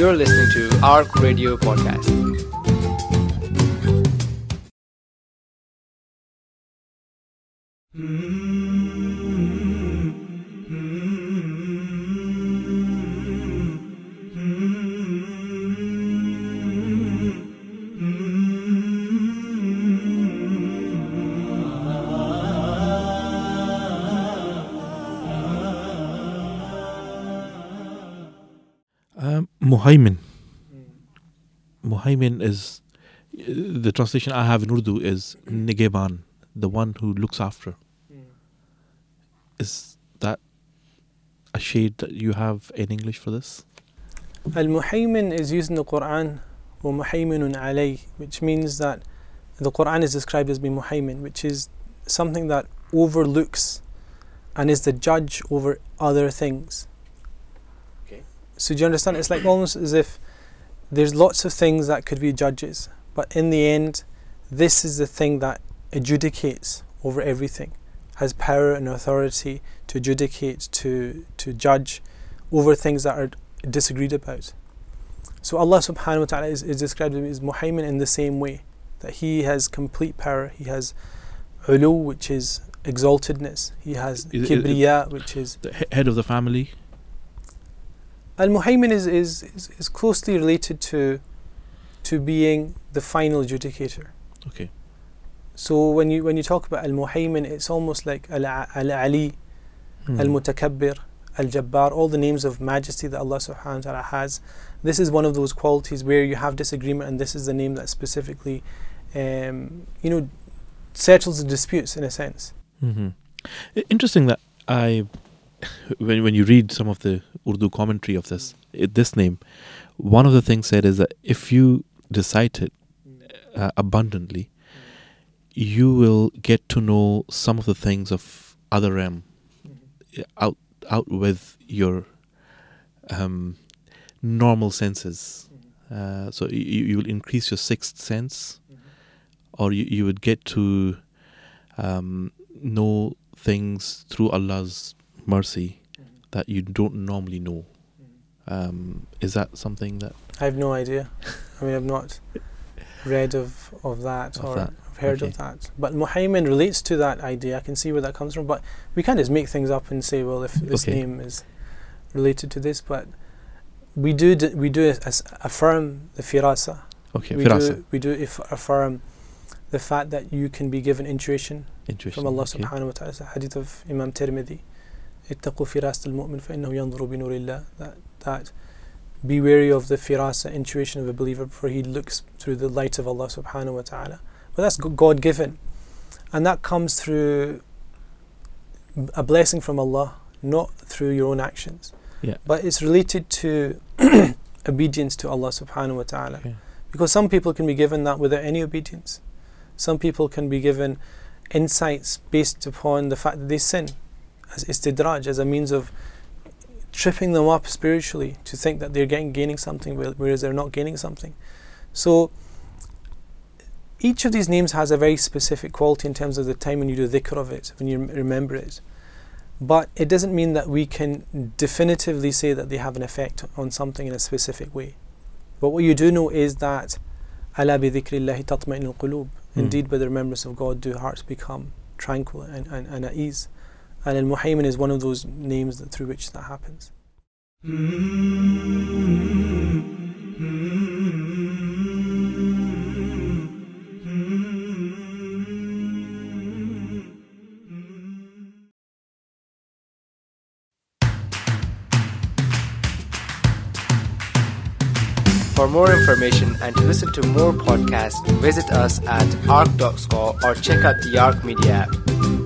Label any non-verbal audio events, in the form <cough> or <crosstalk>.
You're listening to ARC Radio Podcast. Hmm. Um, Muhaymin. Is the translation I have in Urdu is Nigeban, the one who looks after. Is that a shade that you have in English for this? Al Muhaymin is used in the Quran, alay, which means that the Quran is described as being Muhaymin, which is something that overlooks and is the judge over other things. So do you understand? It's like almost as if there's lots of things that could be judges, but in the end, this is the thing that adjudicates over everything, has power and authority to adjudicate, to to judge over things that are disagreed about. So Allah subhanahu wa ta'ala is, is described as Muhaymin in the same way, that He has complete power, He has ulu, which is exaltedness, He has Is kibriya, which is The he- head of the family. Al Muhaymin is, is, is, is closely related to to being the final adjudicator. Okay. So when you when you talk about Al Muhaymin, it's almost like Al Al Ali, Hmm. Al Mutakabbir, Al Jabbar, all the names of majesty that Allah subhanahu wa ta'ala has. This is one of those qualities where you have disagreement and this is the name that specifically um, you know settles the disputes in a sense. hmm Interesting that I, when when you read some of the Urdu commentary of this it, this name, one of the things said is that if you recite it uh, abundantly, you will get to know some of the things of other realm uh, out out with your um, normal senses. Uh, so you, you will increase your sixth sense, or you, you would get to um, know things through Allah's mercy that you don't normally know. Um, is that something that I have no idea. I mean, I've not read of, of that Of or that, I've heard okay. of that. But Muhaymin relates to that idea. I can see where that comes from. But we can't just make things up and say, well, if this Okay. name is related to this. But we do d- we do affirm the firasa. okay? we Firasa, do we do if affirm the fact that you can be given intuition intuition. from Allah okay. subhanahu wa ta'ala. Hadith of Imam Tirmidhi. اتقوا فراسة المؤمن فإنه ينظر بنور الله that, that be wary of the firasa intuition of a believer for he looks through the light of Allah subhanahu wa ta'ala but that's God given and that comes through a blessing from Allah not through your own actions Yeah. but it's related to <clears throat> obedience to Allah subhanahu wa ta'ala Okay. because some people can be given that without any obedience some people can be given insights based upon the fact that they sin as istidraj, as a means of tripping them up spiritually to think that they're getting gaining something whereas they're not gaining something. So each of these names has a very specific quality in terms of the time when you do dhikr of it, when you remember it. But it doesn't mean that we can definitively say that they have an effect on something in a specific way. But what you do know is that ala bi dhikrillahi tatma'innul qulub. Hmm. Indeed, by the remembrance of God do hearts become tranquil and, and, and at ease. And Al Muhaymin is one of those names that, through which that happens. For more information and to listen to more podcasts, visit us at arc.score or check out the Arc Media app.